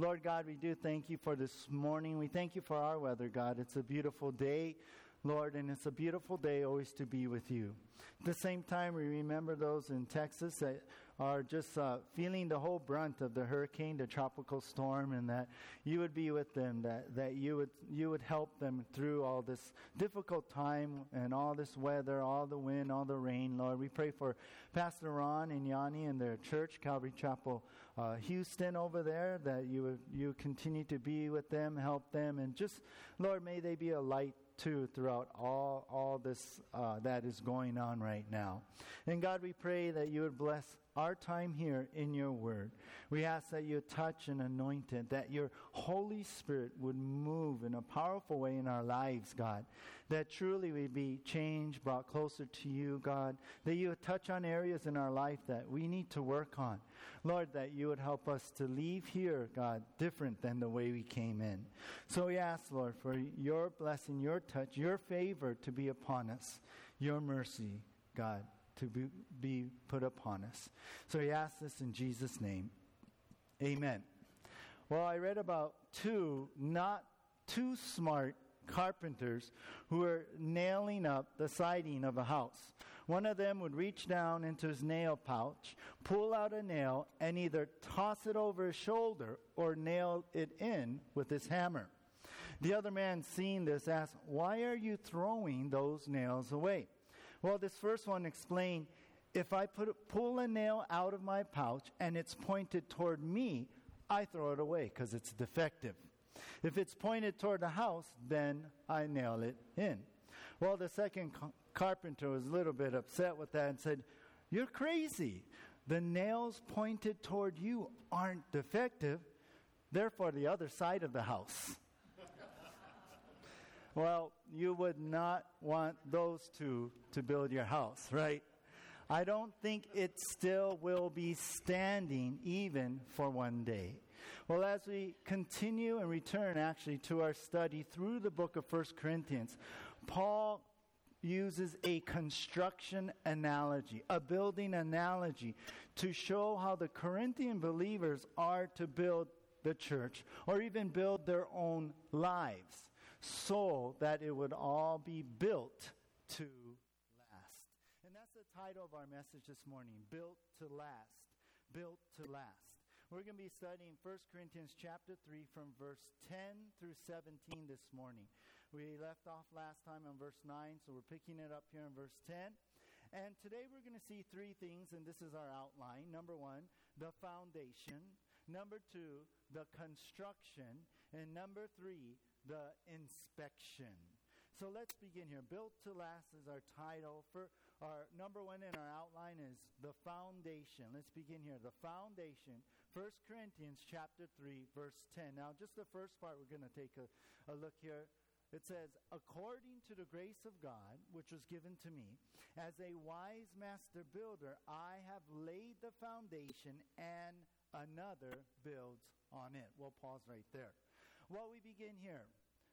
Lord God, we do thank you for this morning. We thank you for our weather, God. It's a beautiful day, Lord, and it's a beautiful day always to be with you. At the same time, we remember those in Texas that are just uh, feeling the whole brunt of the hurricane, the tropical storm, and that you would be with them, that, that you, would, you would help them through all this difficult time and all this weather, all the wind, all the rain, Lord. We pray for Pastor Ron and Yanni and their church, Calvary Chapel uh, Houston over there, that you would you continue to be with them, help them, and just, Lord, may they be a light too throughout all, all this uh, that is going on right now. And God, we pray that you would bless our time here in your word. We ask that you touch and anoint it, that your Holy Spirit would move in a powerful way in our lives, God. That truly we be changed, brought closer to you, God. That you would touch on areas in our life that we need to work on. Lord, that you would help us to leave here, God, different than the way we came in. So we ask, Lord, for your blessing, your touch, your favor to be upon us, your mercy, God to be, be put upon us. So he asked this in Jesus' name. Amen. Well, I read about two not too smart carpenters who were nailing up the siding of a house. One of them would reach down into his nail pouch, pull out a nail, and either toss it over his shoulder or nail it in with his hammer. The other man, seeing this, asked, Why are you throwing those nails away? Well, this first one explained if I put, pull a nail out of my pouch and it's pointed toward me, I throw it away because it's defective. If it's pointed toward the house, then I nail it in. Well, the second ca- carpenter was a little bit upset with that and said, You're crazy. The nails pointed toward you aren't defective, therefore, the other side of the house. Well, you would not want those two to build your house, right? I don't think it still will be standing even for one day. Well, as we continue and return actually to our study through the book of First Corinthians, Paul uses a construction analogy, a building analogy, to show how the Corinthian believers are to build the church or even build their own lives so that it would all be built to last. And that's the title of our message this morning Built to Last. Built to Last. We're going to be studying 1 Corinthians chapter 3 from verse 10 through 17 this morning. We left off last time on verse 9, so we're picking it up here in verse 10. And today we're going to see three things, and this is our outline. Number one, the foundation. Number two, the construction. And number three, the inspection. So let's begin here. Built to last is our title. For our number one in our outline is the foundation. Let's begin here. The foundation. 1 Corinthians chapter 3, verse 10. Now, just the first part, we're going to take a, a look here. It says, According to the grace of God, which was given to me, as a wise master builder, I have laid the foundation, and another builds on it. We'll pause right there. Well, we begin here.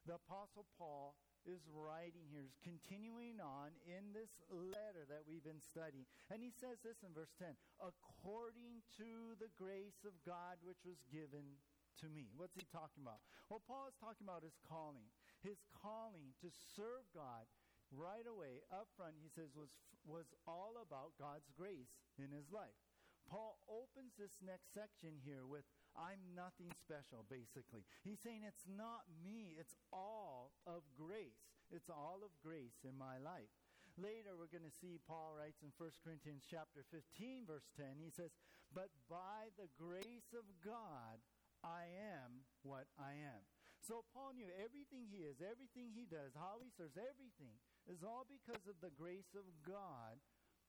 The Apostle Paul is writing here, is continuing on in this letter that we've been studying. And he says this in verse 10 according to the grace of God which was given to me. What's he talking about? Well, Paul is talking about his calling. His calling to serve God right away up front, he says, was, was all about God's grace in his life. Paul opens this next section here with I'm nothing special, basically. He's saying it's not me, it's all of grace. It's all of grace in my life. Later, we're going to see Paul writes in 1 Corinthians chapter 15, verse 10, he says, But by the grace of God, I am what I am. So Paul knew everything he is, everything he does, how he serves, everything is all because of the grace of God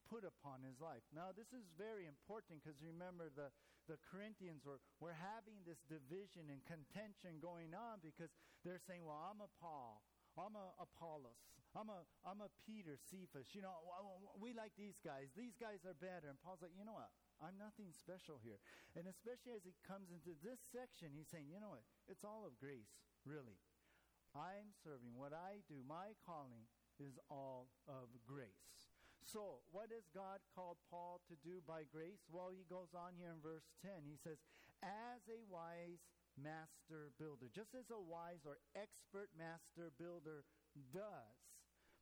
put upon his life. Now, this is very important because remember, the, the Corinthians were, were having this division and contention going on because they're saying, well, I'm a Paul. I'm a Apollos. I'm a, I'm a Peter, Cephas. You know, we like these guys. These guys are better. And Paul's like, you know what? I'm nothing special here. And especially as he comes into this section, he's saying, you know what? It's all of grace, really. I'm serving. What I do, my calling, is all of grace. So, what does God called Paul to do by grace? Well, he goes on here in verse 10. He says, As a wise master builder. Just as a wise or expert master builder does.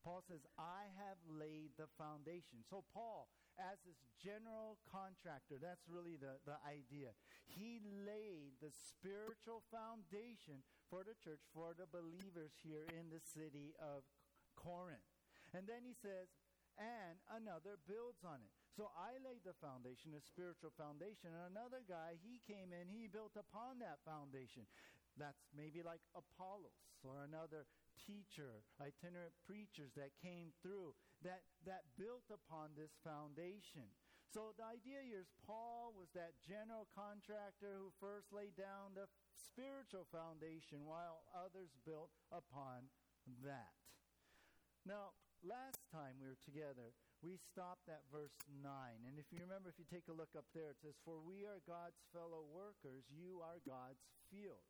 Paul says, I have laid the foundation. So, Paul, as this general contractor, that's really the, the idea. He laid the spiritual foundation for the church, for the believers here in the city of Corinth. And then he says, and another builds on it. So I laid the foundation, a spiritual foundation, and another guy, he came in, he built upon that foundation. That's maybe like Apollos or another teacher, itinerant preachers that came through that, that built upon this foundation. So the idea here is Paul was that general contractor who first laid down the spiritual foundation while others built upon that. Now, last time we were together, we stopped at verse 9. And if you remember, if you take a look up there, it says, For we are God's fellow workers, you are God's field.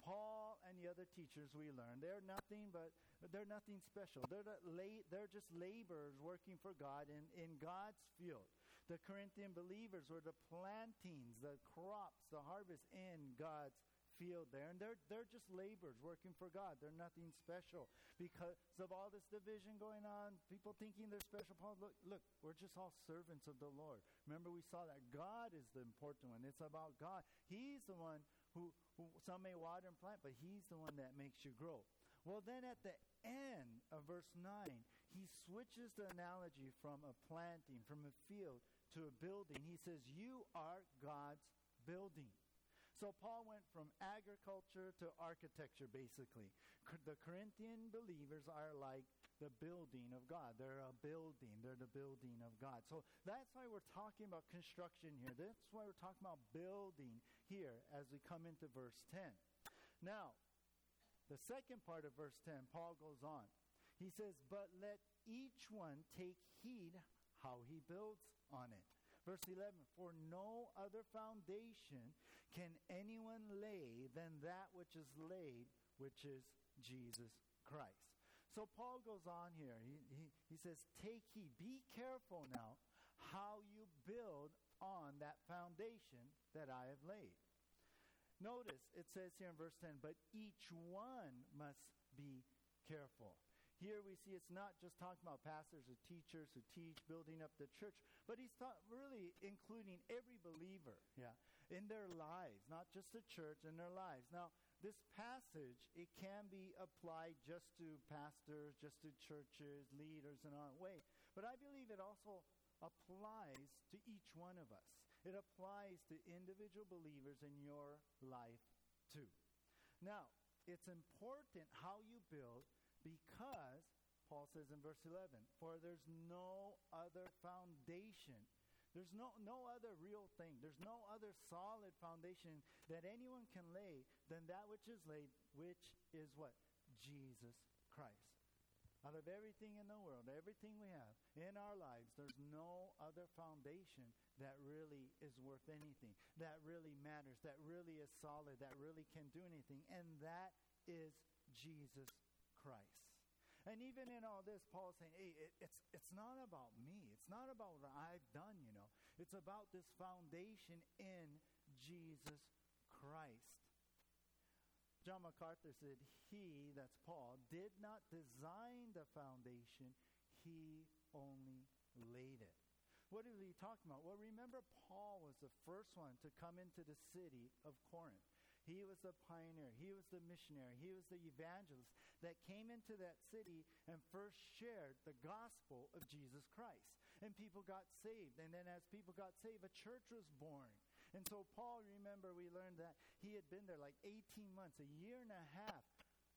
Paul and the other teachers we learned, they're nothing but, they're nothing special. They're, the la- they're just laborers working for God in, in God's field. The Corinthian believers were the plantings, the crops, the harvest in God's field there. And they're, they're just laborers working for God. They're nothing special. Because of all this division going on, people thinking they're special. Paul, look, look, we're just all servants of the Lord. Remember, we saw that God is the important one. It's about God. He's the one who, who some may water and plant, but He's the one that makes you grow. Well, then at the end of verse 9, he switches the analogy from a planting, from a field, to a building. He says, You are God's building. So Paul went from agriculture to architecture, basically. The Corinthian believers are like the building of God. They're a building. They're the building of God. So that's why we're talking about construction here. That's why we're talking about building here as we come into verse 10. Now, the second part of verse 10, Paul goes on. He says, But let each one take heed how he builds on it. Verse 11, for no other foundation can anyone lay than that which is laid, which is Jesus Christ. So Paul goes on here. He, he, he says, Take heed, be careful now how you build on that foundation that I have laid. Notice it says here in verse 10, but each one must be careful. Here we see it's not just talking about pastors or teachers who teach, building up the church, but he's ta- really including every believer, yeah, in their lives, not just the church, in their lives. Now, this passage, it can be applied just to pastors, just to churches, leaders, and on way. But I believe it also applies to each one of us. It applies to individual believers in your life too. Now, it's important how you build because, Paul says in verse 11, for there's no other foundation. There's no, no other real thing. There's no other solid foundation that anyone can lay than that which is laid, which is what? Jesus Christ. Out of everything in the world, everything we have in our lives, there's no other foundation that really is worth anything, that really matters, that really is solid, that really can do anything. And that is Jesus Christ. And even in all this, Paul's saying, hey, it, it's, it's not about me. It's not about what I've done, you know. It's about this foundation in Jesus Christ. John MacArthur said, He, that's Paul, did not design the foundation, he only laid it. What is he talking about? Well, remember, Paul was the first one to come into the city of Corinth. He was the pioneer. He was the missionary. He was the evangelist that came into that city and first shared the gospel of Jesus Christ. And people got saved. And then as people got saved, a church was born. And so Paul, remember, we learned that he had been there like 18 months, a year and a half,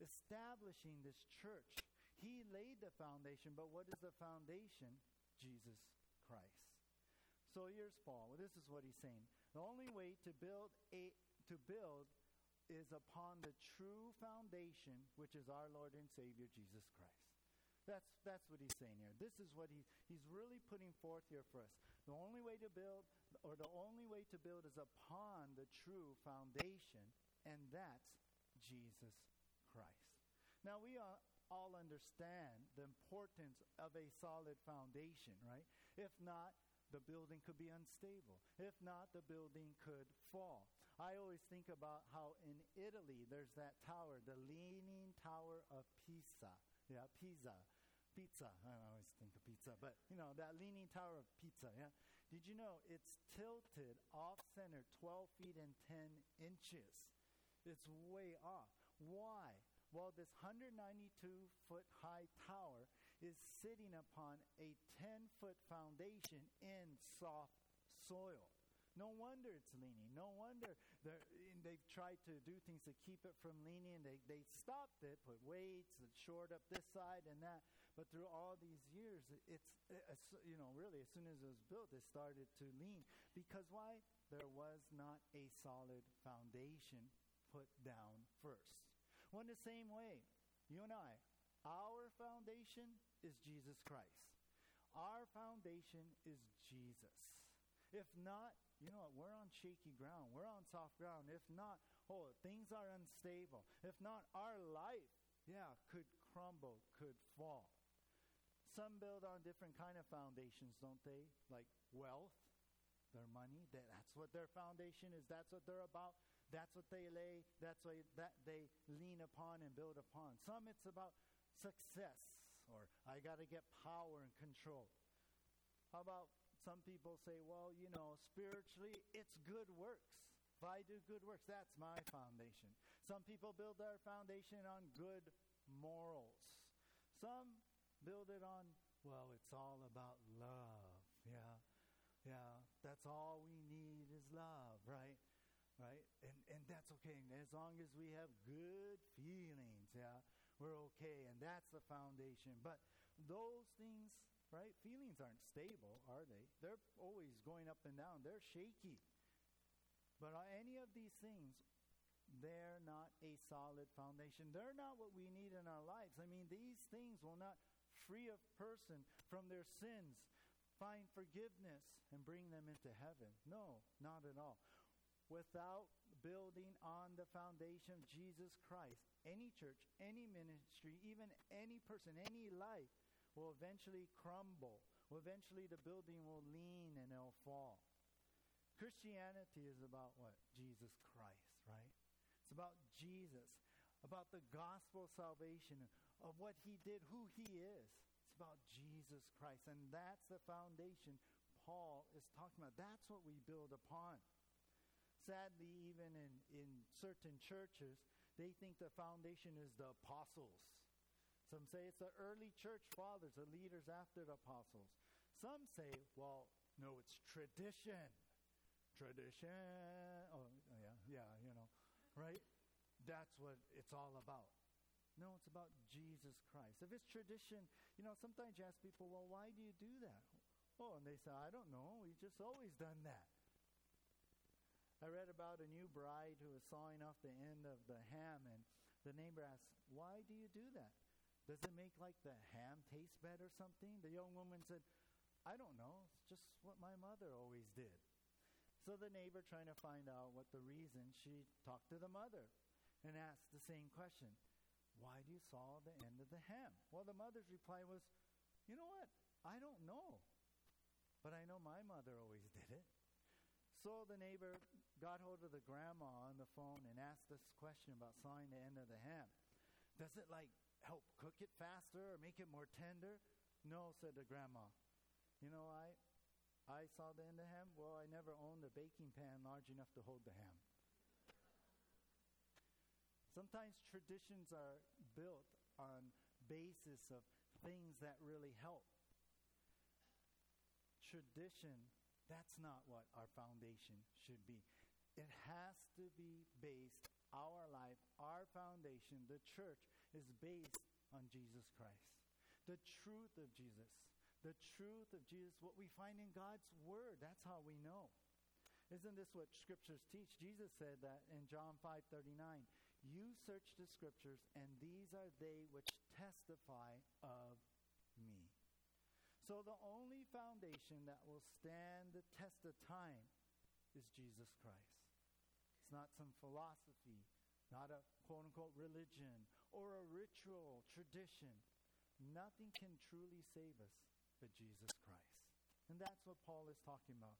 establishing this church. He laid the foundation, but what is the foundation? Jesus Christ. So here's Paul. This is what he's saying. The only way to build a to build is upon the true foundation, which is our Lord and Savior, Jesus Christ. That's, that's what he's saying here. This is what he, he's really putting forth here for us. The only way to build, or the only way to build, is upon the true foundation, and that's Jesus Christ. Now, we all understand the importance of a solid foundation, right? If not, the building could be unstable. If not, the building could fall. I always think about how in Italy there's that tower, the Leaning Tower of Pisa. Yeah, Pisa. Pizza. I always think of pizza, but you know, that Leaning Tower of Pizza. Yeah. Did you know it's tilted off center 12 feet and 10 inches? It's way off. Why? Well, this 192 foot high tower is sitting upon a 10 foot foundation in soft soil. No wonder it's leaning. No wonder they've tried to do things to keep it from leaning. They, they stopped it, put weights, and shored up this side and that. But through all these years, it's, it's, you know, really, as soon as it was built, it started to lean. Because why? There was not a solid foundation put down first. Well, in the same way, you and I, our foundation is Jesus Christ. Our foundation is Jesus. If not, you know what? We're on shaky ground. We're on soft ground. If not, oh, things are unstable. If not, our life, yeah, could crumble, could fall. Some build on different kind of foundations, don't they? Like wealth, their money. That's what their foundation is. That's what they're about. That's what they lay. That's what that they lean upon and build upon. Some it's about success, or I got to get power and control. How about some people say, well, you know, spiritually, it's good works. If I do good works, that's my foundation. Some people build their foundation on good morals. Some build it on, well, it's all about love. Yeah. Yeah. That's all we need is love, right? Right? And and that's okay. As long as we have good feelings, yeah, we're okay. And that's the foundation. But those things right? Feelings aren't stable, are they? They're always going up and down, they're shaky. But any of these things, they're not a solid foundation. They're not what we need in our lives. I mean, these things will not free a person from their sins, find forgiveness, and bring them into heaven. No, not at all. Without building on the foundation of Jesus Christ, any church, any ministry, even any person, any life will eventually crumble. Will eventually the building will lean and it'll fall. Christianity is about what? Jesus Christ, right? It's about Jesus, about the gospel salvation of what he did, who he is. It's about Jesus Christ. And that's the foundation Paul is talking about. That's what we build upon. Sadly, even in, in certain churches, they think the foundation is the apostles some say it's the early church fathers, the leaders after the apostles. Some say, well, no, it's tradition. Tradition. Oh, yeah, yeah, you know, right? That's what it's all about. No, it's about Jesus Christ. If it's tradition, you know, sometimes you ask people, well, why do you do that? Oh, and they say, I don't know. We've just always done that. I read about a new bride who was sawing off the end of the ham, and the neighbor asked, Why do you do that? Does it make like the ham taste better or something? The young woman said, I don't know. It's just what my mother always did. So the neighbor, trying to find out what the reason, she talked to the mother and asked the same question Why do you saw the end of the ham? Well, the mother's reply was, You know what? I don't know. But I know my mother always did it. So the neighbor got hold of the grandma on the phone and asked this question about sawing the end of the ham. Does it like help cook it faster or make it more tender? No, said the grandma. You know, I, I saw the end of ham. Well, I never owned a baking pan large enough to hold the ham. Sometimes traditions are built on basis of things that really help. Tradition, that's not what our foundation should be. It has to be based, our life, our foundation, the church, is based on Jesus Christ. The truth of Jesus. The truth of Jesus, what we find in God's Word. That's how we know. Isn't this what scriptures teach? Jesus said that in John 5:39, "You search the scriptures and these are they which testify of me." So the only foundation that will stand the test of time is Jesus Christ. It's not some philosophy, not a quote unquote religion or a ritual, tradition. Nothing can truly save us but Jesus Christ. And that's what Paul is talking about.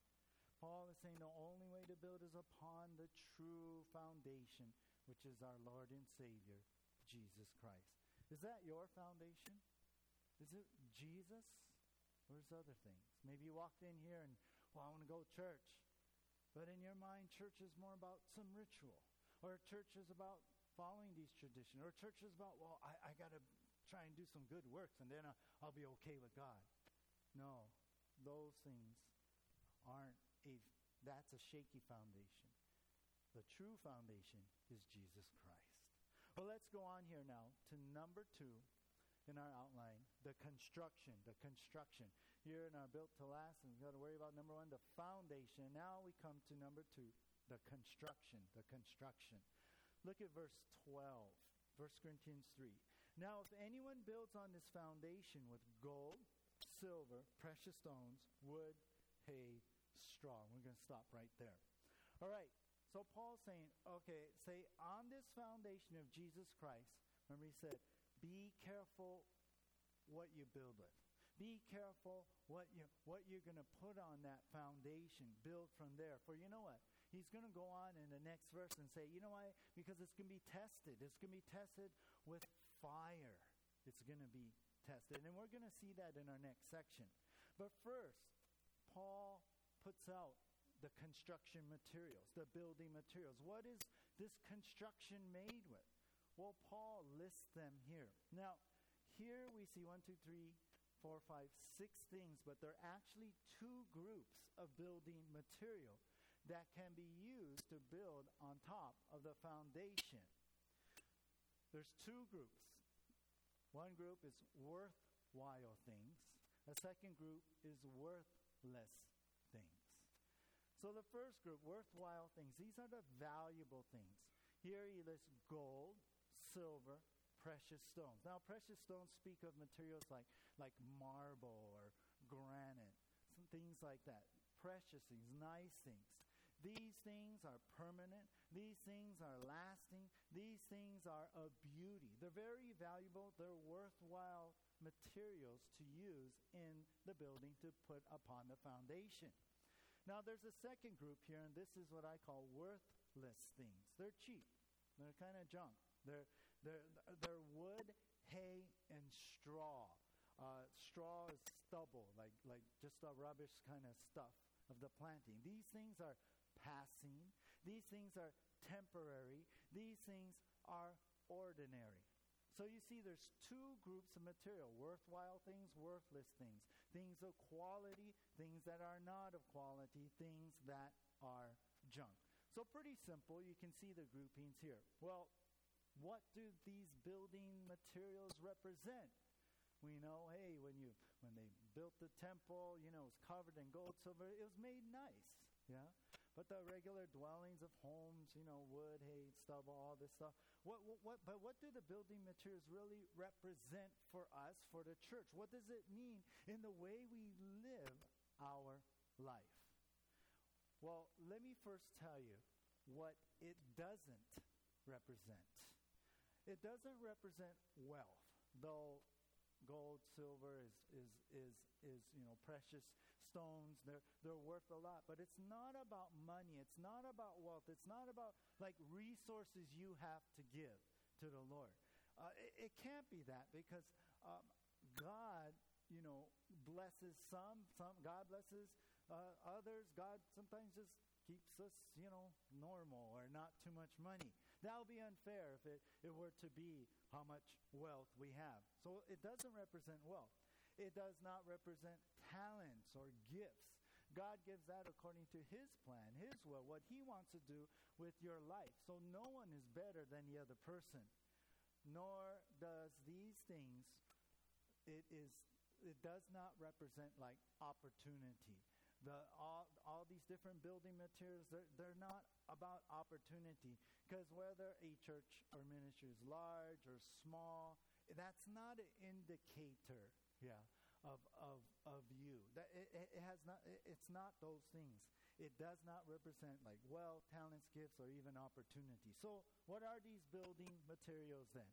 Paul is saying the only way to build is upon the true foundation, which is our Lord and Savior, Jesus Christ. Is that your foundation? Is it Jesus? Or is other things? Maybe you walked in here and, well, I want to go to church. But in your mind, church is more about some ritual. Or church is about following these traditions. Or church is about, well, I, I got to try and do some good works and then I'll, I'll be okay with God. No, those things aren't a, that's a shaky foundation. The true foundation is Jesus Christ. Well, let's go on here now to number two in our outline the construction. The construction. Here in our built to last, and we've got to worry about number one, the foundation. Now we come to number two, the construction. The construction. Look at verse 12, 1 Corinthians 3. Now, if anyone builds on this foundation with gold, silver, precious stones, wood, hay, straw. We're going to stop right there. All right. So Paul's saying, okay, say on this foundation of Jesus Christ, remember he said, be careful what you build with. Be careful what you what you're going to put on that foundation. Build from there. For you know what? He's going to go on in the next verse and say, you know why? Because it's going to be tested. It's going to be tested with fire. It's going to be tested. And we're going to see that in our next section. But first, Paul puts out the construction materials, the building materials. What is this construction made with? Well, Paul lists them here. Now, here we see one, two, three, four, five, six things, but there are actually two groups of building material that can be used to build on top of the foundation. There's two groups. One group is worthwhile things. A second group is worthless things. So the first group, worthwhile things, these are the valuable things. Here he lists gold, silver, precious stones. Now, precious stones speak of materials like, like marble or granite, some things like that. Precious things, nice things. These things are permanent. These things are lasting. These things are of beauty. They're very valuable. They're worthwhile materials to use in the building to put upon the foundation. Now, there's a second group here, and this is what I call worthless things. They're cheap, they're kind of junk. They're, they're, they're wood, hay, and straw. Uh, straw is stubble, like, like just a rubbish kind of stuff of the planting. These things are passing, these things are temporary, these things are ordinary. So you see, there's two groups of material worthwhile things, worthless things. Things of quality, things that are not of quality, things that are junk. So, pretty simple. You can see the groupings here. Well, what do these building materials represent? We know, hey, when you when they built the temple, you know, it was covered in gold, silver. It was made nice, yeah. But the regular dwellings of homes, you know, wood, hay, stubble, all this stuff. What, what, what, but what do the building materials really represent for us, for the church? What does it mean in the way we live our life? Well, let me first tell you what it doesn't represent. It doesn't represent wealth, though gold, silver is, is, is, is you know, precious stones. They're, they're worth a lot. But it's not about money. It's not about wealth. It's not about like resources you have to give to the Lord. Uh, it, it, can't be that because um, God, you know, blesses some. Some God blesses uh, others. God sometimes just keeps us, you know, normal or not too much money. That would be unfair if it, it were to be how much wealth we have. So it doesn't represent wealth. It does not represent talents or gifts. God gives that according to His plan, His will, what He wants to do with your life. So no one is better than the other person. Nor does these things, it is it does not represent like opportunity. The, all, all these different building materials, they're, they're not about opportunity. Because whether a church or ministry is large or small, that's not an indicator yeah, of, of, of you. That, it, it has not, it, it's not those things. It does not represent like wealth, talents, gifts, or even opportunity. So, what are these building materials then?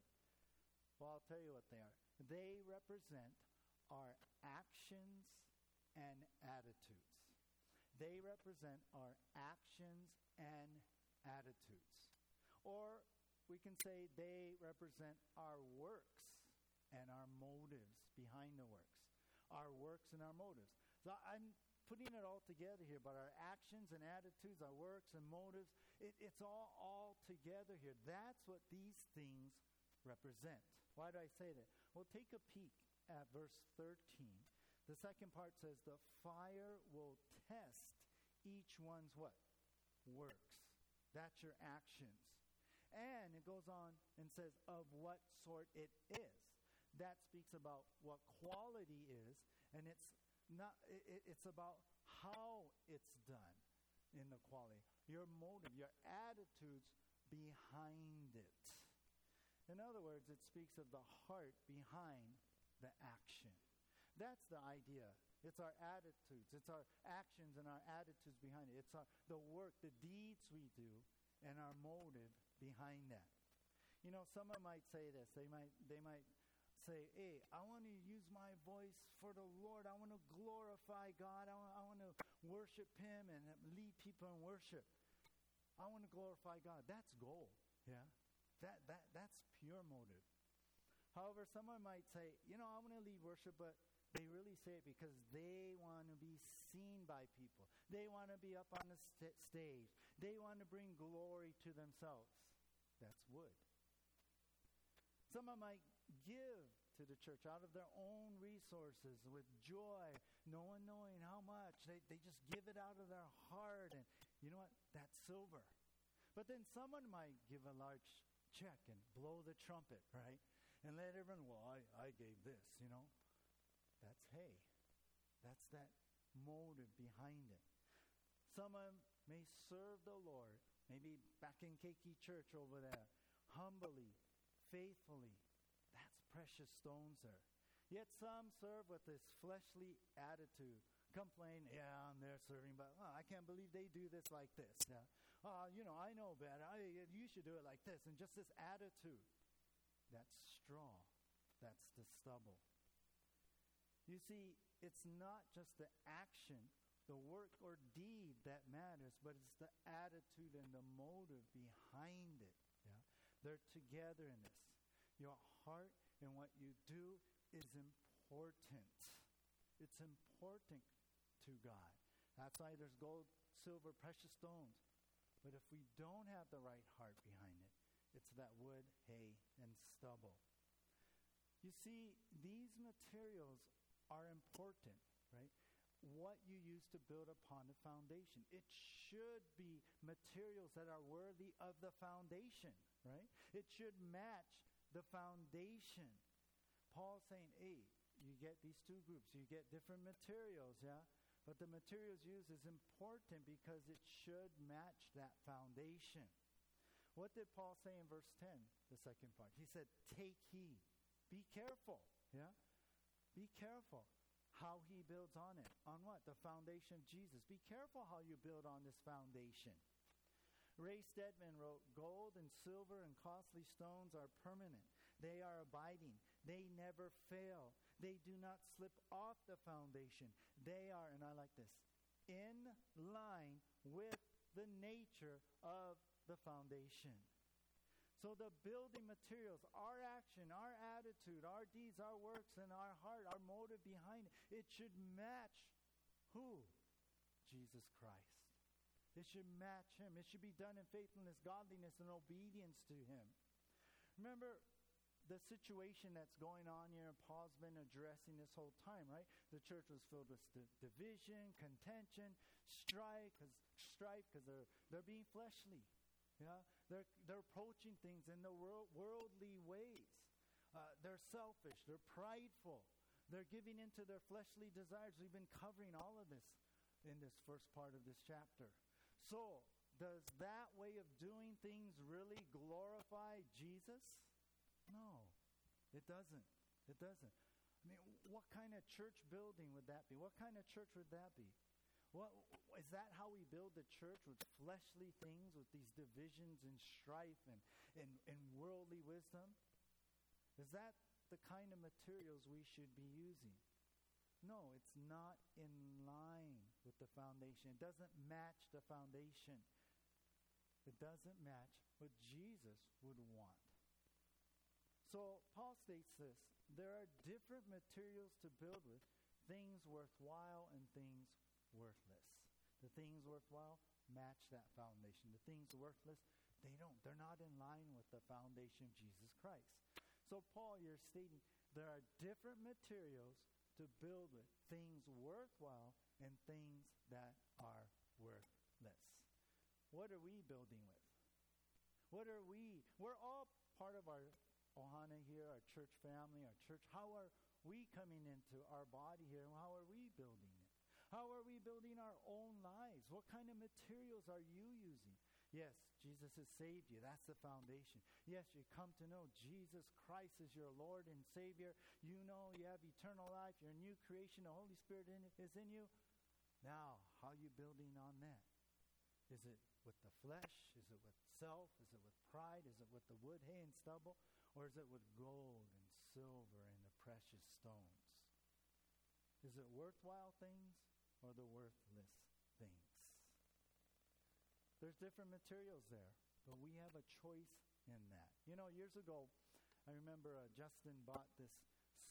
Well, I'll tell you what they are. They represent our actions and attitudes. they represent our actions and attitudes. Or we can say they represent our works and our motives behind the works. Our works and our motives. So I'm putting it all together here, but our actions and attitudes, our works and motives, it, it's all all together here. That's what these things represent. Why do I say that? Well, take a peek at verse 13. The second part says, The fire will test each one's what? Works. That's your actions. And it goes on and says, Of what sort it is. That speaks about what quality is, and it's not, it, it's about how it's done in the quality, your motive, your attitudes behind it. In other words, it speaks of the heart behind the action. That's the idea. It's our attitudes, it's our actions and our attitudes behind it. It's our, the work, the deeds we do, and our motive behind that. You know, someone might say this. They might, they might say, hey, I want to use my voice for the Lord. I want to glorify God. I want, I want to worship Him and lead people in worship. I want to glorify God. That's goal. Yeah? That, that, that's pure motive. However, someone might say, you know, I want to lead worship, but they really say it because they want to be seen by people. They want to be up on the st- stage. They want to bring glory to themselves. That's wood. Someone might give to the church out of their own resources with joy, no one knowing how much. They, they just give it out of their heart. And you know what? That's silver. But then someone might give a large check and blow the trumpet, right? And let everyone, well, I, I gave this, you know? That's hay. That's that motive behind it. Someone may serve the Lord, maybe back in Keiki Church over there, humbly, faithfully, precious stones there. Yet some serve with this fleshly attitude. Complain, yeah, I'm there serving, but oh, I can't believe they do this like this. Yeah. Uh, you know, I know better. I, you should do it like this. And just this attitude. That's straw. That's the stubble. You see, it's not just the action, the work or deed that matters, but it's the attitude and the motive behind it. Yeah? They're together in this. Your heart and what you do is important. It's important to God. That's why there's gold, silver, precious stones. But if we don't have the right heart behind it, it's that wood, hay, and stubble. You see, these materials are important, right? What you use to build upon the foundation. It should be materials that are worthy of the foundation, right? It should match the foundation. Paul's saying, hey, you get these two groups, you get different materials, yeah? But the materials used is important because it should match that foundation. What did Paul say in verse 10, the second part? He said, Take heed. Be careful. Yeah? Be careful how he builds on it. On what? The foundation of Jesus. Be careful how you build on this foundation. Ray Stedman wrote, Gold and silver and costly stones are permanent. They are abiding. They never fail. They do not slip off the foundation. They are, and I like this, in line with the nature of the foundation. So the building materials, our action, our attitude, our deeds, our works, and our heart, our motive behind it, it should match who? Jesus Christ. It should match him. It should be done in faithfulness, godliness, and obedience to him. Remember the situation that's going on here, Paul's been addressing this whole time, right? The church was filled with division, contention, strife, because strife, because they're they're being fleshly. Yeah, they're they're approaching things in the world, worldly ways. Uh, they're selfish. They're prideful. They're giving into their fleshly desires. We've been covering all of this in this first part of this chapter. So, does that way of doing things really glorify Jesus? No, it doesn't. It doesn't. I mean, what kind of church building would that be? What kind of church would that be? What, is that how we build the church with fleshly things, with these divisions and strife and, and, and worldly wisdom? Is that the kind of materials we should be using? No, it's not in line with the foundation. It doesn't match the foundation. It doesn't match what Jesus would want. So Paul states this there are different materials to build with, things worthwhile and things worthless. The things worthwhile match that foundation. The things worthless, they don't. They're not in line with the foundation of Jesus Christ. So Paul, you're stating there are different materials to build with, things worthwhile and things that are worthless. What are we building with? What are we? We're all part of our Ohana here, our church family, our church. How are we coming into our body here? How are we building it? How are we building our own lives? What kind of materials are you using? Yes, Jesus has saved you. That's the foundation. Yes, you come to know Jesus Christ is your Lord and Savior. You know you have eternal life. You're a new creation. The Holy Spirit in, is in you. Now, how are you building on that? Is it with the flesh? Is it with self? Is it with pride? Is it with the wood, hay, and stubble? Or is it with gold and silver and the precious stones? Is it worthwhile things or the worthless things? There's different materials there, but we have a choice in that. You know, years ago, I remember uh, Justin bought this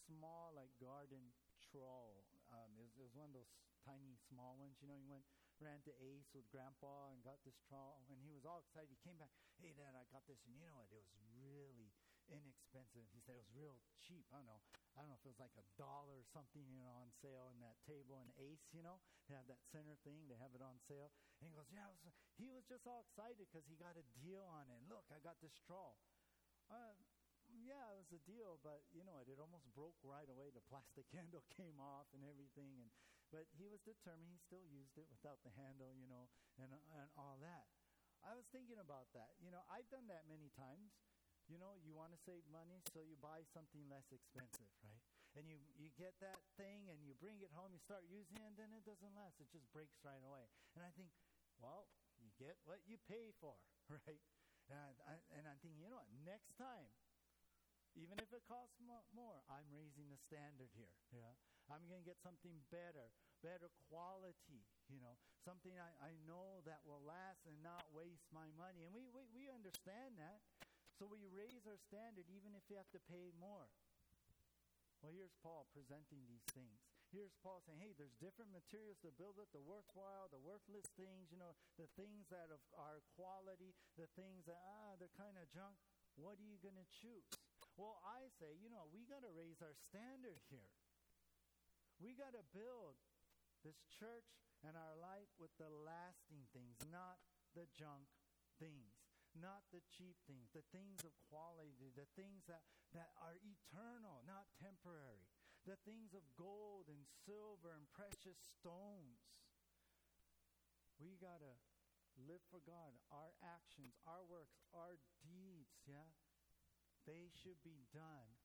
small, like, garden trawl. Um, it, was, it was one of those tiny, small ones. You know, he went, ran to Ace with Grandpa and got this trawl, and he was all excited. He came back, hey, Dad, I got this, and you know what? It was really inexpensive. He said it was real cheap. I don't know. I don't know if it was like a dollar or something, you know, on sale in that table in Ace, you know. They have that center thing. They have it on sale. And he goes, yeah. Was, he was just all excited because he got a deal on it. Look, I got this straw. Uh, yeah, it was a deal, but you know it, it almost broke right away. The plastic handle came off and everything, and but he was determined. He still used it without the handle, you know, and and all that. I was thinking about that. You know, I've done that many times you know, you want to save money, so you buy something less expensive, right? And you, you get that thing and you bring it home, you start using it, and then it doesn't last. It just breaks right away. And I think, well, you get what you pay for, right? And, I, and I'm thinking, you know what, next time, even if it costs mo- more, I'm raising the standard here. Yeah? I'm going to get something better, better quality, you know, something I, I know that will last and not waste my money. And we, we, we understand that. So we raise our standard even if you have to pay more. Well, here's Paul presenting these things. Here's Paul saying, hey, there's different materials to build it, the worthwhile, the worthless things, you know, the things that are quality, the things that, ah, they're kind of junk. What are you going to choose? Well, I say, you know, we got to raise our standard here. We got to build this church and our life with the lasting things, not the junk things not the cheap things, the things of quality, the things that, that are eternal, not temporary, the things of gold and silver and precious stones. We got to live for God. Our actions, our works, our deeds, yeah, they should be done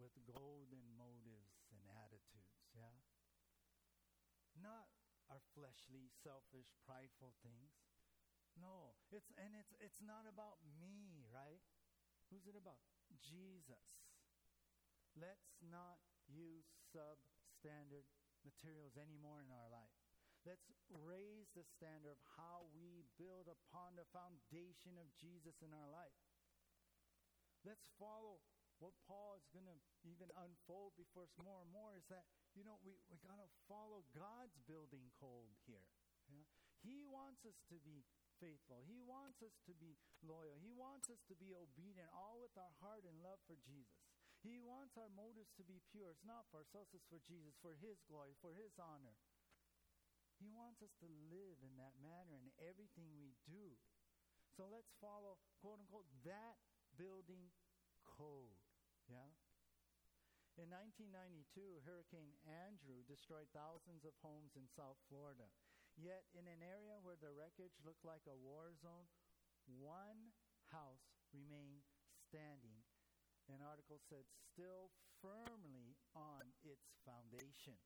with golden motives and attitudes, yeah? Not our fleshly, selfish, prideful things. No, it's and it's it's not about me, right? Who's it about? Jesus. Let's not use substandard materials anymore in our life. Let's raise the standard of how we build upon the foundation of Jesus in our life. Let's follow what Paul is going to even unfold before us more and more is that, you know, we, we got to follow God's building code here. He wants us to be faithful. He wants us to be loyal. He wants us to be obedient, all with our heart and love for Jesus. He wants our motives to be pure. It's not for ourselves, it's for Jesus, for His glory, for His honor. He wants us to live in that manner in everything we do. So let's follow, quote unquote, that building code. Yeah? In 1992, Hurricane Andrew destroyed thousands of homes in South Florida. Yet, in an area where the wreckage looked like a war zone, one house remained standing. An article said, still firmly on its foundation.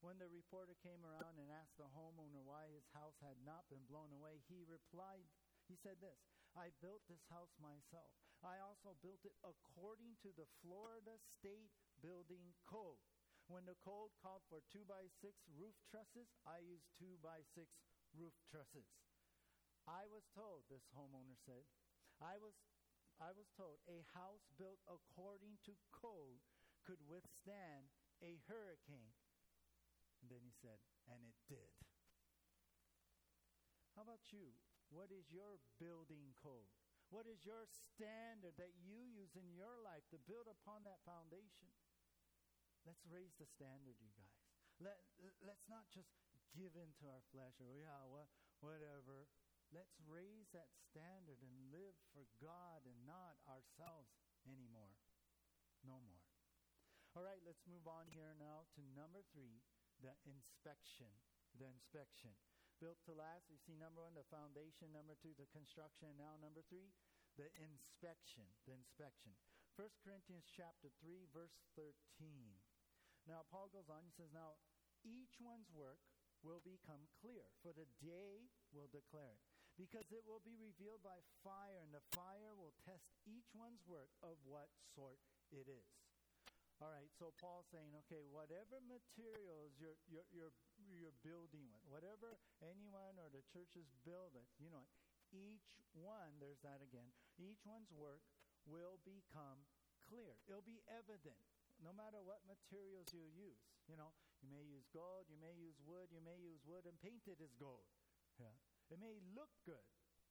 When the reporter came around and asked the homeowner why his house had not been blown away, he replied, he said this I built this house myself. I also built it according to the Florida State Building Code When the code called for two by six roof trusses, I used two by six roof trusses. I was told, this homeowner said, I was, I was told a house built according to code could withstand a hurricane. And then he said, and it did. How about you? What is your building code? What is your standard that you use in your life to build upon that foundation? Let's raise the standard, you guys. Let, let's not just give in to our flesh or, yeah, what, whatever. Let's raise that standard and live for God and not ourselves anymore. No more. All right, let's move on here now to number three the inspection. The inspection. Built to last, we see number one, the foundation, number two, the construction, now number three, the inspection. The inspection. 1 Corinthians chapter 3, verse 13. Now, Paul goes on, he says, Now, each one's work will become clear, for the day will declare it, because it will be revealed by fire, and the fire will test each one's work of what sort it is. All right, so Paul's saying, okay, whatever materials you're, you're, you're, you're building with, whatever anyone or the churches build it, you know, each one, there's that again, each one's work will become clear. It'll be evident no matter what materials you use. You know, you may use gold, you may use wood, you may use wood and paint it as gold. Yeah. It may look good.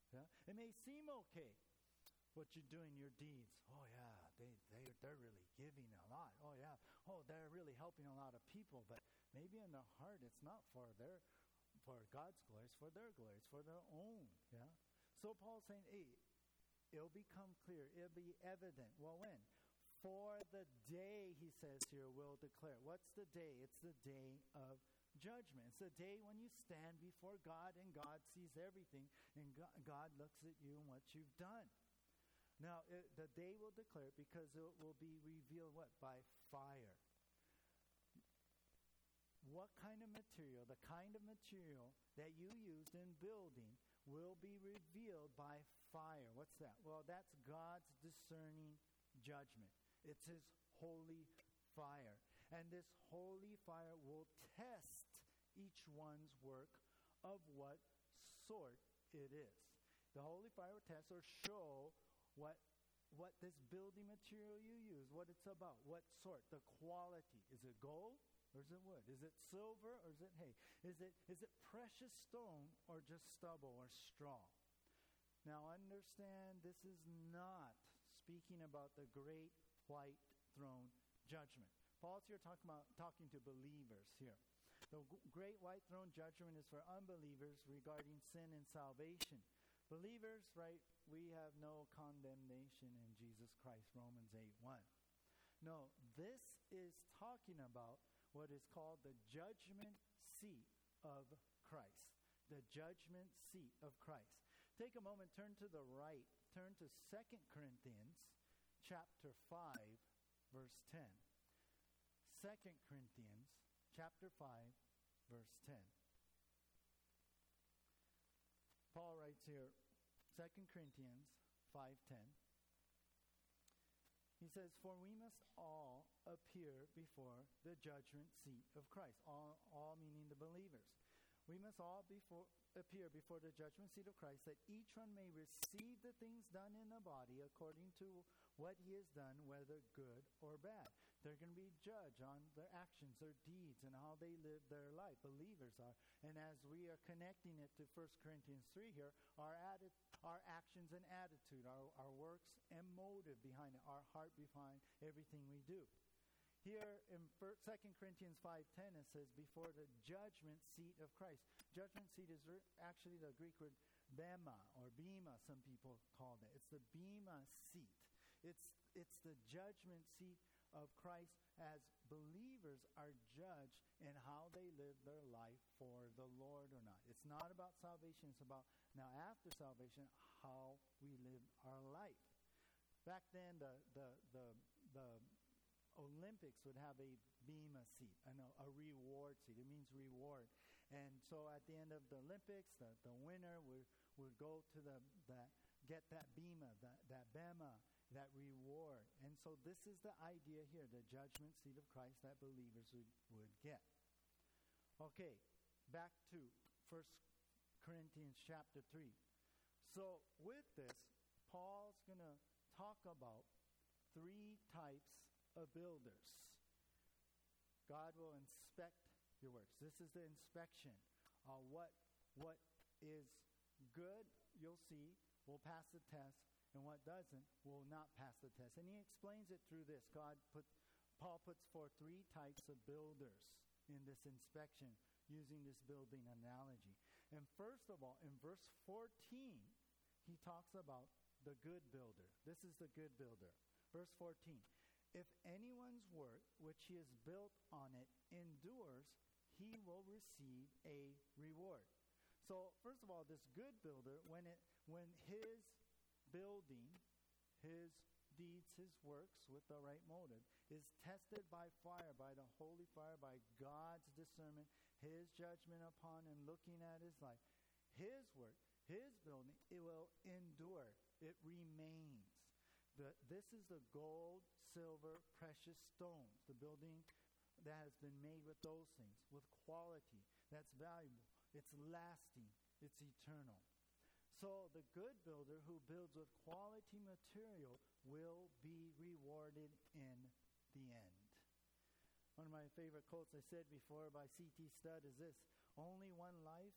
Yeah. It may seem okay. What you're doing, your deeds. Oh yeah, they they they're really giving a lot. Oh yeah. Oh, they're really helping a lot of people, but maybe in their heart it's not for their for God's glory, it's for their glory, it's for their own. Yeah. So Paul's saying, hey, it'll become clear, it'll be evident. Well, when? For the day, he says here, will declare. What's the day? It's the day of judgment. It's the day when you stand before God and God sees everything and God looks at you and what you've done. Now, it, the day will declare because it will be revealed what? By fire. What kind of material, the kind of material that you used in building will be revealed by fire. What's that? Well, that's God's discerning judgment. It's His holy fire. And this holy fire will test each one's work of what sort it is. The holy fire will test or show what what this building material you use, what it's about, what sort, the quality. Is it gold or is it wood? Is it silver or is it hay? Is it is it precious stone or just stubble or straw? Now understand this is not speaking about the great white throne judgment. Paul's here talking about talking to believers here. The great white throne judgment is for unbelievers regarding sin and salvation. Believers, right, we have no condemnation in Jesus Christ, Romans 8 1. No, this is talking about what is called the judgment seat of Christ. The judgment seat of Christ. Take a moment, turn to the right, turn to Second Corinthians chapter 5, verse 10. 2 Corinthians chapter 5, verse 10. Paul writes here, 2 Corinthians 5:10. He says, "For we must all appear before the judgment seat of Christ." All, all meaning the believers. We must all before, appear before the judgment seat of Christ, that each one may receive the things done in the body according to what he has done, whether good or bad. They're going to be judged on their actions, their deeds, and how they live their life. Believers are. And as we are connecting it to 1 Corinthians 3 here, our, atti- our actions and attitude, our, our works and motive behind it, our heart behind everything we do. Here in 2 Corinthians 5.10 it says, before the judgment seat of Christ. Judgment seat is actually the Greek word bema or bema, some people called it. It's the bema seat. It's, it's the judgment seat of Christ as believers are judged in how they live their life for the Lord or not. It's not about salvation, it's about now after salvation, how we live our life. Back then, the, the, the, the Olympics would have a bema seat, I know, a reward seat. It means reward. And so at the end of the Olympics, the, the winner would, would go to the, that, get that bema, that, that bema, that reward. And so this is the idea here, the judgment seat of Christ that believers would, would get. Okay, back to 1 Corinthians chapter 3. So with this, Paul's going to talk about three types of builders. God will inspect your works. This is the inspection. What, what is good, you'll see, will pass the test, and what doesn't will not pass the test. And he explains it through this. God put, Paul puts forth three types of builders in this inspection using this building analogy. And first of all, in verse 14, he talks about the good builder. This is the good builder. Verse 14 If anyone's work which he has built on it endures, he will receive a reward. So, first of all, this good builder, when, it, when his building, his deeds, his works with the right motive, is tested by fire, by the holy fire, by God's discernment, his judgment upon him, looking at his life, his work, his building, it will endure. It remains. The, this is the gold, silver, precious stones, the building that has been made with those things, with quality that's valuable. It's lasting, it's eternal. So the good builder who builds with quality material will be rewarded in the end. One of my favorite quotes I said before by C.T. Studd is this Only one life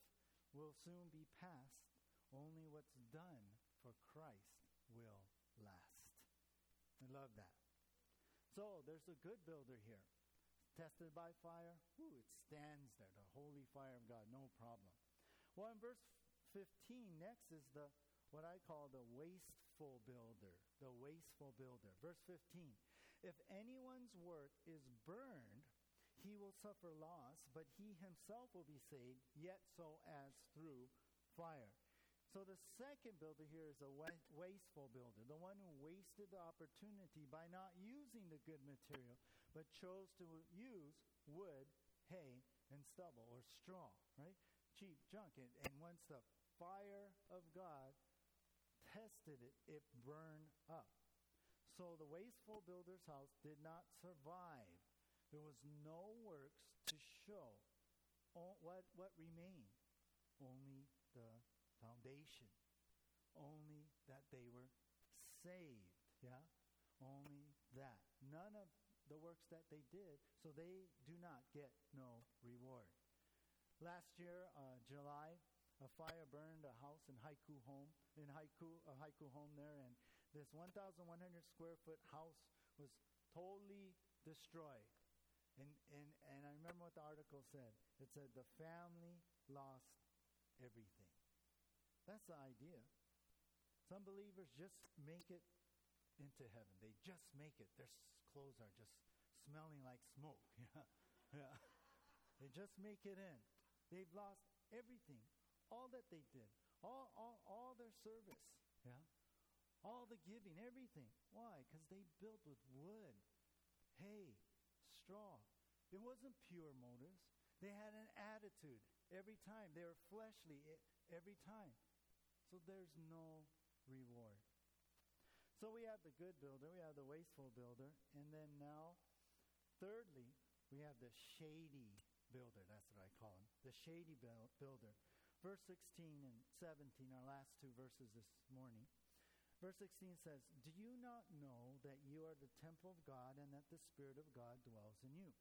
will soon be passed, only what's done for Christ will last. I love that. So there's a good builder here. Tested by fire, Ooh, it stands there, the holy fire of God, no problem. Well, in verse 15, next is the what I call the wasteful builder. The wasteful builder. Verse 15. If anyone's work is burned, he will suffer loss, but he himself will be saved, yet so as through fire. So the second builder here is a wasteful builder, the one who wasted the opportunity by not using the good material, but chose to use wood, hay, and stubble or straw, right? Cheap junk. And, and once the fire of God tested it, it burned up. So the wasteful builder's house did not survive. There was no works to show what, what remained. Only the foundation. Only that they were saved. Yeah? Only that. None of the works that they did, so they do not get no reward. Last year, uh, July, a fire burned a house in Haiku home, in Haiku, a Haiku home there, and this 1,100 square foot house was totally destroyed. And, and, and I remember what the article said. It said the family lost everything. That's the idea. Some believers just make it into heaven. They just make it. Their clothes are just smelling like smoke. Yeah. yeah. They just make it in. They've lost everything, all that they did, all, all, all their service. Yeah. All the giving, everything. Why? Because they built with wood, hay, straw. It wasn't pure motives. They had an attitude every time. They were fleshly every time. So there's no reward. So we have the good builder, we have the wasteful builder, and then now, thirdly, we have the shady builder. That's what I call him. The shady builder. Verse 16 and 17, our last two verses this morning. Verse 16 says, Do you not know that you are the temple of God and that the Spirit of God dwells in you?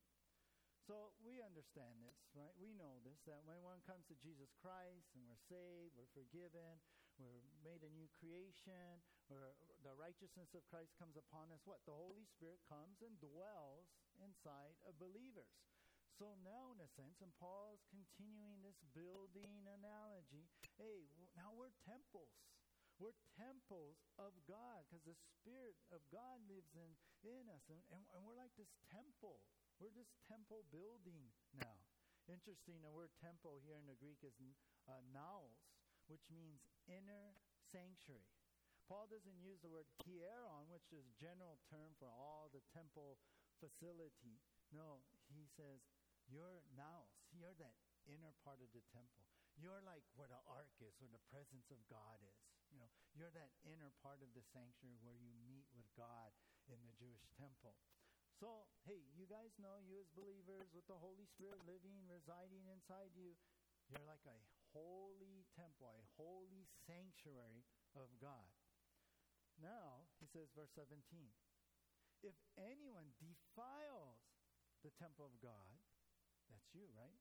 So we understand this, right? We know this that when one comes to Jesus Christ and we're saved, we're forgiven, we're made a new creation, where the righteousness of Christ comes upon us, what? The Holy Spirit comes and dwells inside of believers. So now, in a sense, and Paul's continuing this building analogy, hey, now we're temples. We're temples of God because the Spirit of God lives in, in us. And, and, and we're like this temple we're this temple building now. Interesting, the word temple here in the Greek is uh, naos, which means inner sanctuary. Paul doesn't use the word hieron, which is general term for all the temple facility. No, he says, you're naos. You're that inner part of the temple. You're like where the ark is, where the presence of God is. You know, you're that inner part of the sanctuary where you meet with God in the Jewish temple. So, hey, you guys know, you as believers with the Holy Spirit living, residing inside you, you're like a holy temple, a holy sanctuary of God. Now, he says, verse 17 if anyone defiles the temple of God, that's you, right?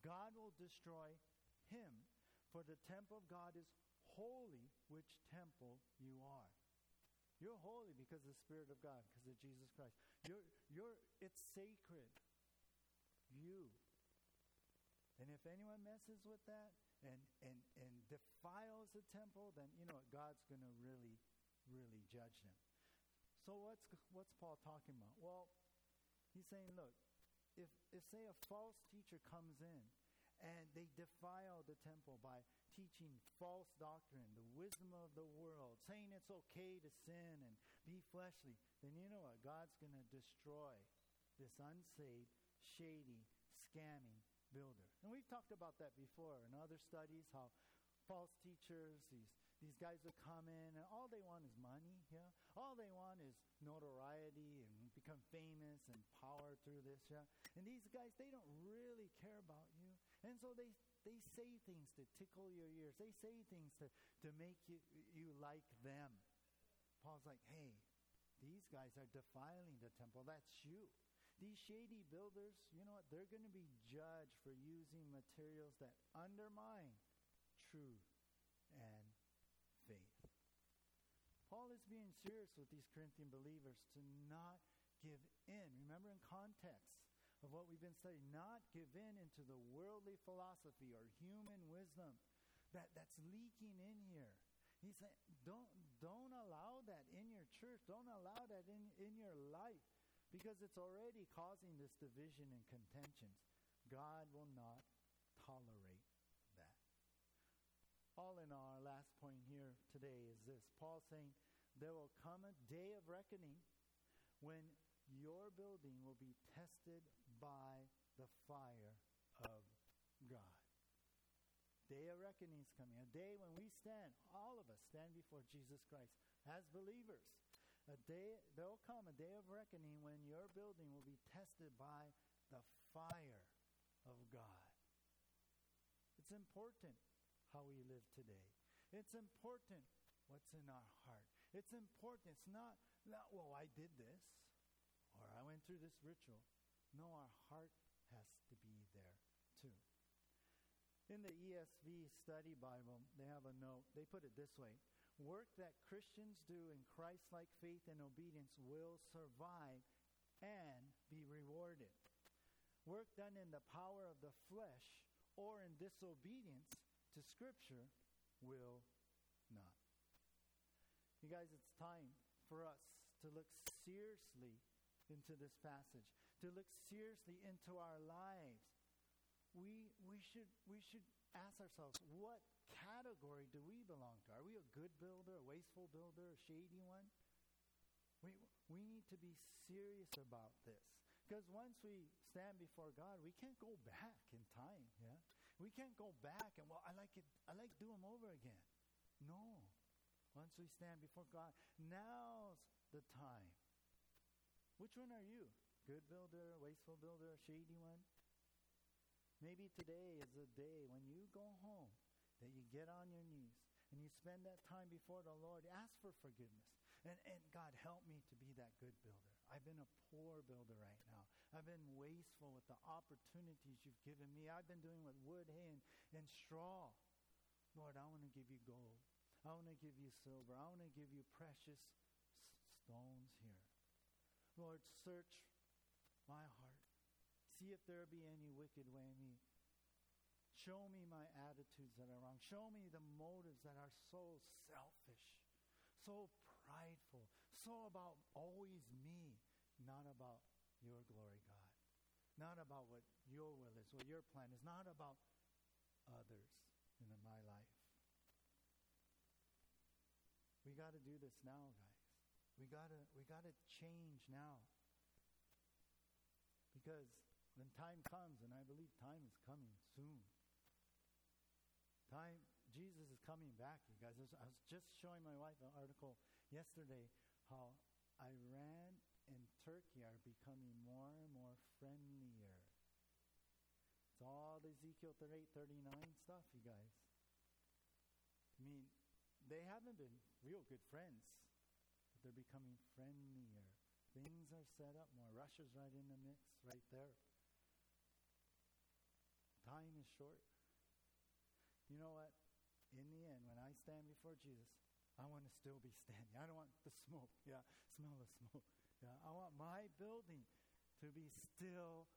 God will destroy him, for the temple of God is holy, which temple you are. You're holy because of the Spirit of God, because of Jesus Christ. You're, you're, it's sacred. You. And if anyone messes with that and, and, and defiles the temple, then you know God's going to really, really judge them. So what's what's Paul talking about? Well, he's saying, look, if if say a false teacher comes in and they defile the temple by teaching false doctrine, the wisdom of the world, saying it's okay to sin and be fleshly, then you know what? God's going to destroy this unsaved, shady, scamming builder. And we've talked about that before in other studies how false teachers, these these guys would come in and all they want is money, yeah. All they want is notoriety and become famous and power through this, yeah. And these guys, they don't really care about you. And so they they say things to tickle your ears. They say things to, to make you you like them. Paul's like, hey, these guys are defiling the temple. That's you. These shady builders, you know what? They're going to be judged for using materials that undermine truth and faith. Paul is being serious with these Corinthian believers to not give in. Remember, in context of what we've been studying, not give in into the worldly philosophy or human wisdom that, that's leaking in here. He said, don't, don't allow that in your church. Don't allow that in, in your life because it's already causing this division and contentions. God will not tolerate that. all in all, our last point here today is this Paul saying, There will come a day of reckoning when your building will be tested by the fire of God. Day of reckoning is coming. A day when we stand, all of us stand before Jesus Christ as believers. A day there will come a day of reckoning when your building will be tested by the fire of God. It's important how we live today. It's important what's in our heart. It's important. It's not, not, well, I did this or I went through this ritual. No, our heart has to be there too. In the ESV Study Bible, they have a note. They put it this way Work that Christians do in Christ like faith and obedience will survive and be rewarded. Work done in the power of the flesh or in disobedience to Scripture will not. You guys, it's time for us to look seriously into this passage, to look seriously into our lives. We, we, should, we should ask ourselves, what category do we belong to? Are we a good builder, a wasteful builder, a shady one? We, we need to be serious about this. Because once we stand before God, we can't go back in time, yeah? We can't go back and, well, I like it, I like do them over again. No. Once we stand before God, now's the time. Which one are you? Good builder, wasteful builder, shady one? Maybe today is a day when you go home that you get on your knees and you spend that time before the Lord. Ask for forgiveness. And, and God, help me to be that good builder. I've been a poor builder right now. I've been wasteful with the opportunities you've given me. I've been doing with wood, hay, and, and straw. Lord, I want to give you gold. I want to give you silver. I want to give you precious s- stones here. Lord, search my heart. See if there be any wicked way in me. Show me my attitudes that are wrong. Show me the motives that are so selfish, so prideful, so about always me, not about your glory, God. Not about what your will is, what your plan is, not about others in my life. We got to do this now, guys. We got to we got to change now. Because when time comes, and I believe time is coming soon. Time Jesus is coming back, you guys. I was just showing my wife an article yesterday how Iran and Turkey are becoming more and more friendlier. It's all the Ezekiel 38, 39 stuff, you guys. I mean, they haven't been real good friends, but they're becoming friendlier. Things are set up more. Russia's right in the mix, right there. Time is short. You know what? In the end, when I stand before Jesus, I want to still be standing. I don't want the smoke. Yeah, smell the smoke. Yeah, I want my building to be still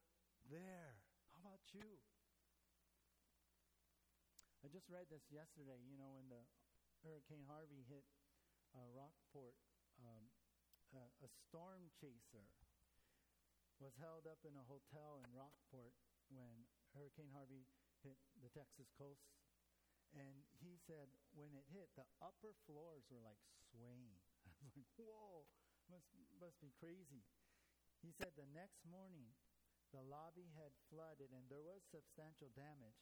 there. How about you? I just read this yesterday. You know, when the Hurricane Harvey hit uh, Rockport, um, uh, a storm chaser was held up in a hotel in Rockport when Hurricane Harvey hit the Texas coast. And he said when it hit, the upper floors were like swaying. I was like, whoa, must, must be crazy. He said the next morning, the lobby had flooded and there was substantial damage.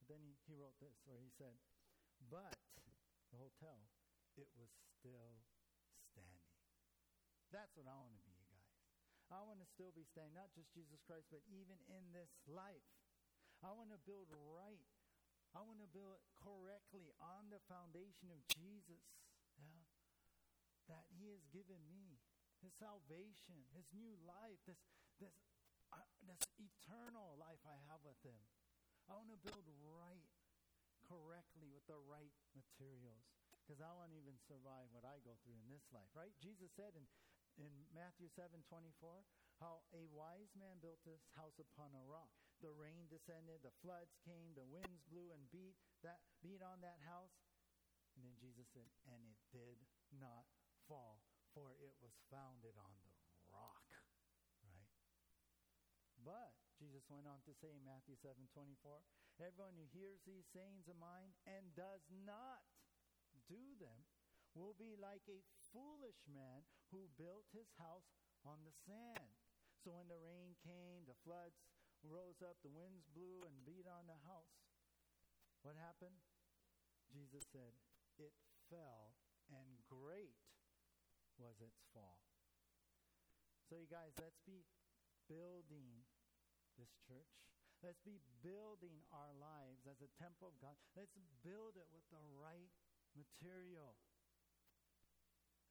But then he, he wrote this, or he said, but the hotel, it was still standing. That's what I want to be, you guys. I want to still be standing, not just Jesus Christ, but even in this life. I want to build right. I want to build correctly on the foundation of Jesus. Yeah. That He has given me. His salvation, His new life, this, this, uh, this eternal life I have with Him. I want to build right correctly with the right materials because I won't even survive what I go through in this life, right? Jesus said in, in Matthew 7 24, how a wise man built his house upon a rock. The rain descended, the floods came, the winds blew and beat that beat on that house. And then Jesus said, and it did not fall, for it was founded on the rock. Right? But Jesus went on to say in Matthew 7 24, Everyone who hears these sayings of mine and does not do them will be like a foolish man who built his house on the sand. So when the rain came, the floods rose up, the winds blew and beat on the house. What happened? Jesus said, It fell, and great was its fall. So, you guys, let's be building this church. Let's be building our lives as a temple of God. Let's build it with the right material.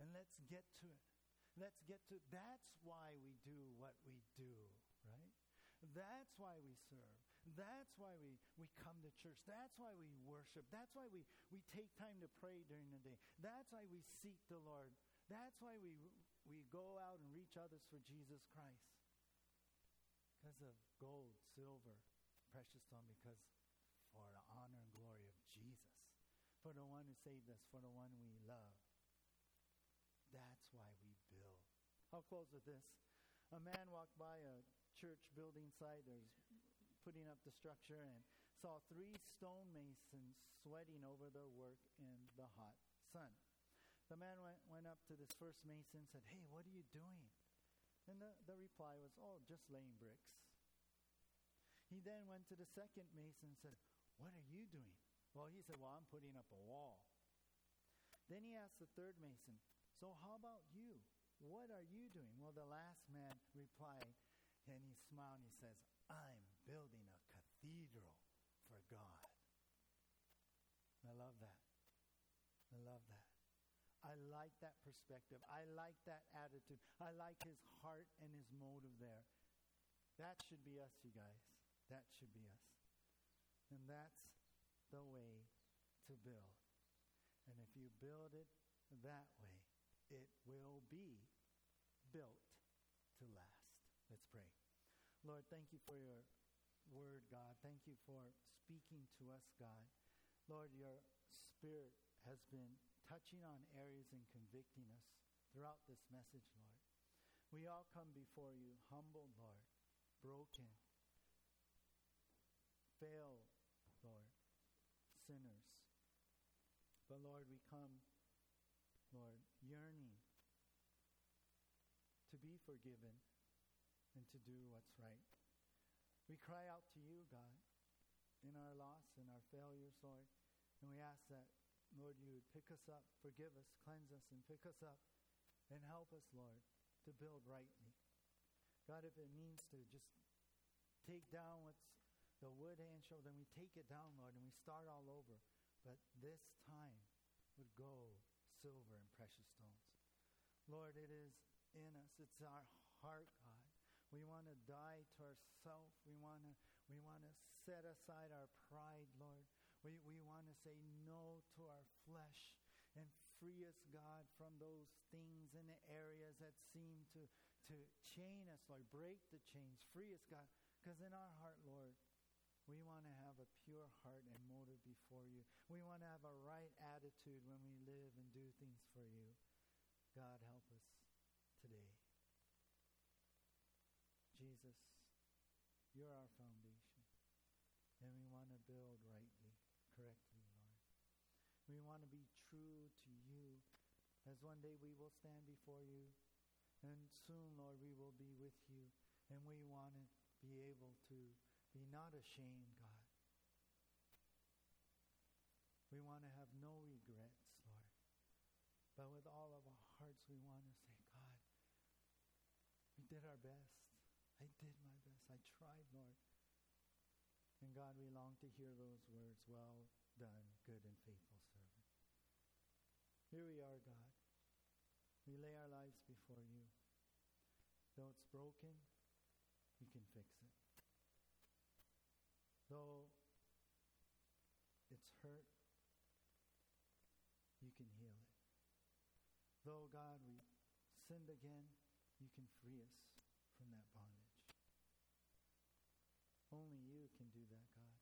And let's get to it. Let's get to that's why we do what we do? That's why we serve. That's why we, we come to church. That's why we worship. That's why we, we take time to pray during the day. That's why we seek the Lord. That's why we, we go out and reach others for Jesus Christ because of gold, silver, precious stone, because for the honor and glory of Jesus, for the one who saved us, for the one we love. That's why we build. I'll close with this. A man walked by a church building site. There's putting up the structure and saw three stonemasons sweating over their work in the hot sun. The man went, went up to this first mason and said, Hey, what are you doing? And the, the reply was, Oh, just laying bricks. He then went to the second mason and said, What are you doing? Well, he said, Well, I'm putting up a wall. Then he asked the third mason, So how about you? What are you doing? Well, the last man replied, and he smiled and he says, I'm building a cathedral for God. I love that. I love that. I like that perspective. I like that attitude. I like his heart and his motive there. That should be us, you guys. That should be us. And that's the way to build. And if you build it that way, it will be built to last. Let's pray. Lord, thank you for your word, God. Thank you for speaking to us, God. Lord, your spirit has been touching on areas and convicting us throughout this message, Lord. We all come before you humble, Lord, broken, failed, Lord, sinners. But Lord, we come, Lord, yearning to be forgiven and to do what's right. We cry out to you, God, in our loss and our failures, Lord, and we ask that Lord, you would pick us up, forgive us, cleanse us, and pick us up, and help us, Lord, to build rightly. God, if it means to just take down what's the wood hand show, then we take it down, Lord, and we start all over. But this time with gold, silver, and precious stones. Lord, it is in us. It's our heart. We want to die to ourselves. We want to we want to set aside our pride, Lord. We, we want to say no to our flesh and free us, God, from those things and the areas that seem to, to chain us, Lord. Break the chains. Free us, God. Because in our heart, Lord, we want to have a pure heart and motive before you. We want to have a right attitude when we live and do things for you. God, help us today. Jesus, you're our foundation. And we want to build rightly, correctly, Lord. We want to be true to you as one day we will stand before you. And soon, Lord, we will be with you. And we want to be able to be not ashamed, God. We want to have no regrets, Lord. But with all of our hearts, we want to say, God, we did our best. I did my best. I tried, Lord. And God, we long to hear those words, well done, good and faithful servant. Here we are, God. We lay our lives before you. Though it's broken, you can fix it. Though it's hurt, you can heal it. Though, God, we sinned again, you can free us from that bondage. Only you can do that, God.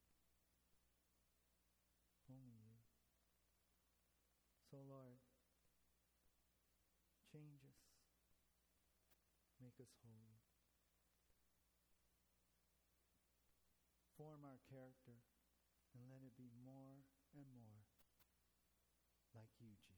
Only you. So, Lord, change us. Make us holy. Form our character and let it be more and more like you, Jesus.